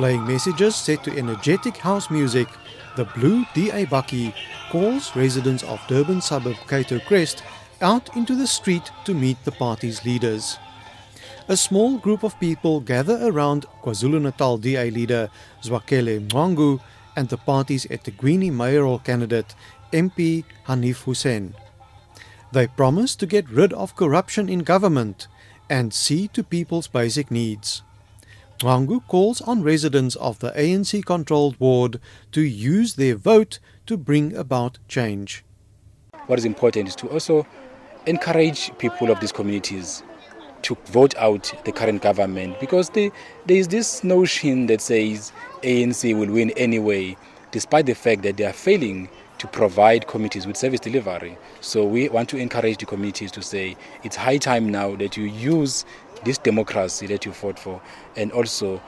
Playing messages set to energetic house music, the blue DA Bakkie calls residents of Durban suburb Cato Crest out into the street to meet the party's leaders. A small group of people gather around KwaZulu-Natal DA leader Zwakele Mncwango and the party's eThekwini mayoral candidate MP Haniff Hoosen. They promise to get rid of corruption in government and see to people's basic needs. Mncwango calls on residents of the ANC controlled ward to use their vote to bring about change. What is important is to also encourage people of these communities to vote out the current government because they, there is this notion that says ANC will win anyway, despite the fact that they are failing to provide communities with service delivery. So we want to encourage the communities to say it's high time now that you use this democracy that you fought for and also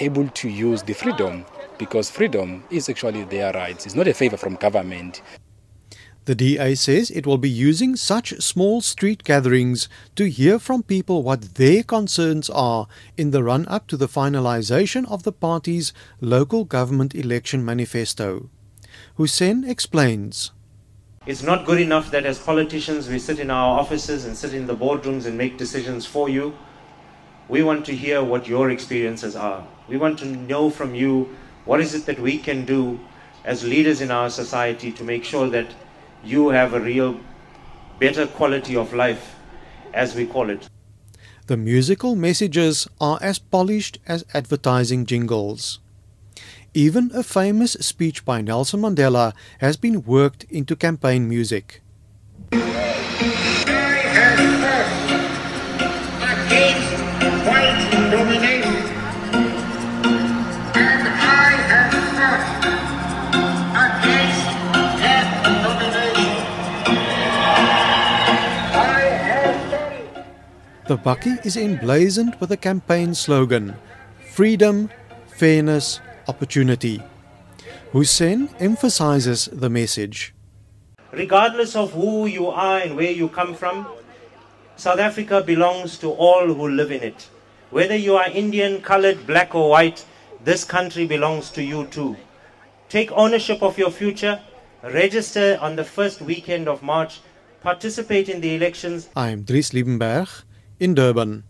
able to use the freedom because freedom is actually their rights. It's not a favor from government. The DA says it will be using such small street gatherings to hear from people what their concerns are in the run up to the finalization of the party's local government election manifesto. Hoosen explains. It's not good enough that as politicians we sit in our offices and sit in the boardrooms and make decisions for you. We want to hear what your experiences are. We want to know from you what is it that we can do as leaders in our society to make sure that you have a real better quality of life, as we call it. The musical messages are as polished as advertising jingles. Even a famous speech by Nelson Mandela has been worked into campaign music. The bakkie is emblazoned with a campaign slogan Freedom, Fairness, Opportunity. Hoosen emphasizes the message. Regardless of who you are and where you come from, South Africa belongs to all who live in it. Whether you are Indian, colored, black, or white, this country belongs to you too. Take ownership of your future, register on the first weekend of March, participate in the elections. I am Dries Liebenberg in Durban.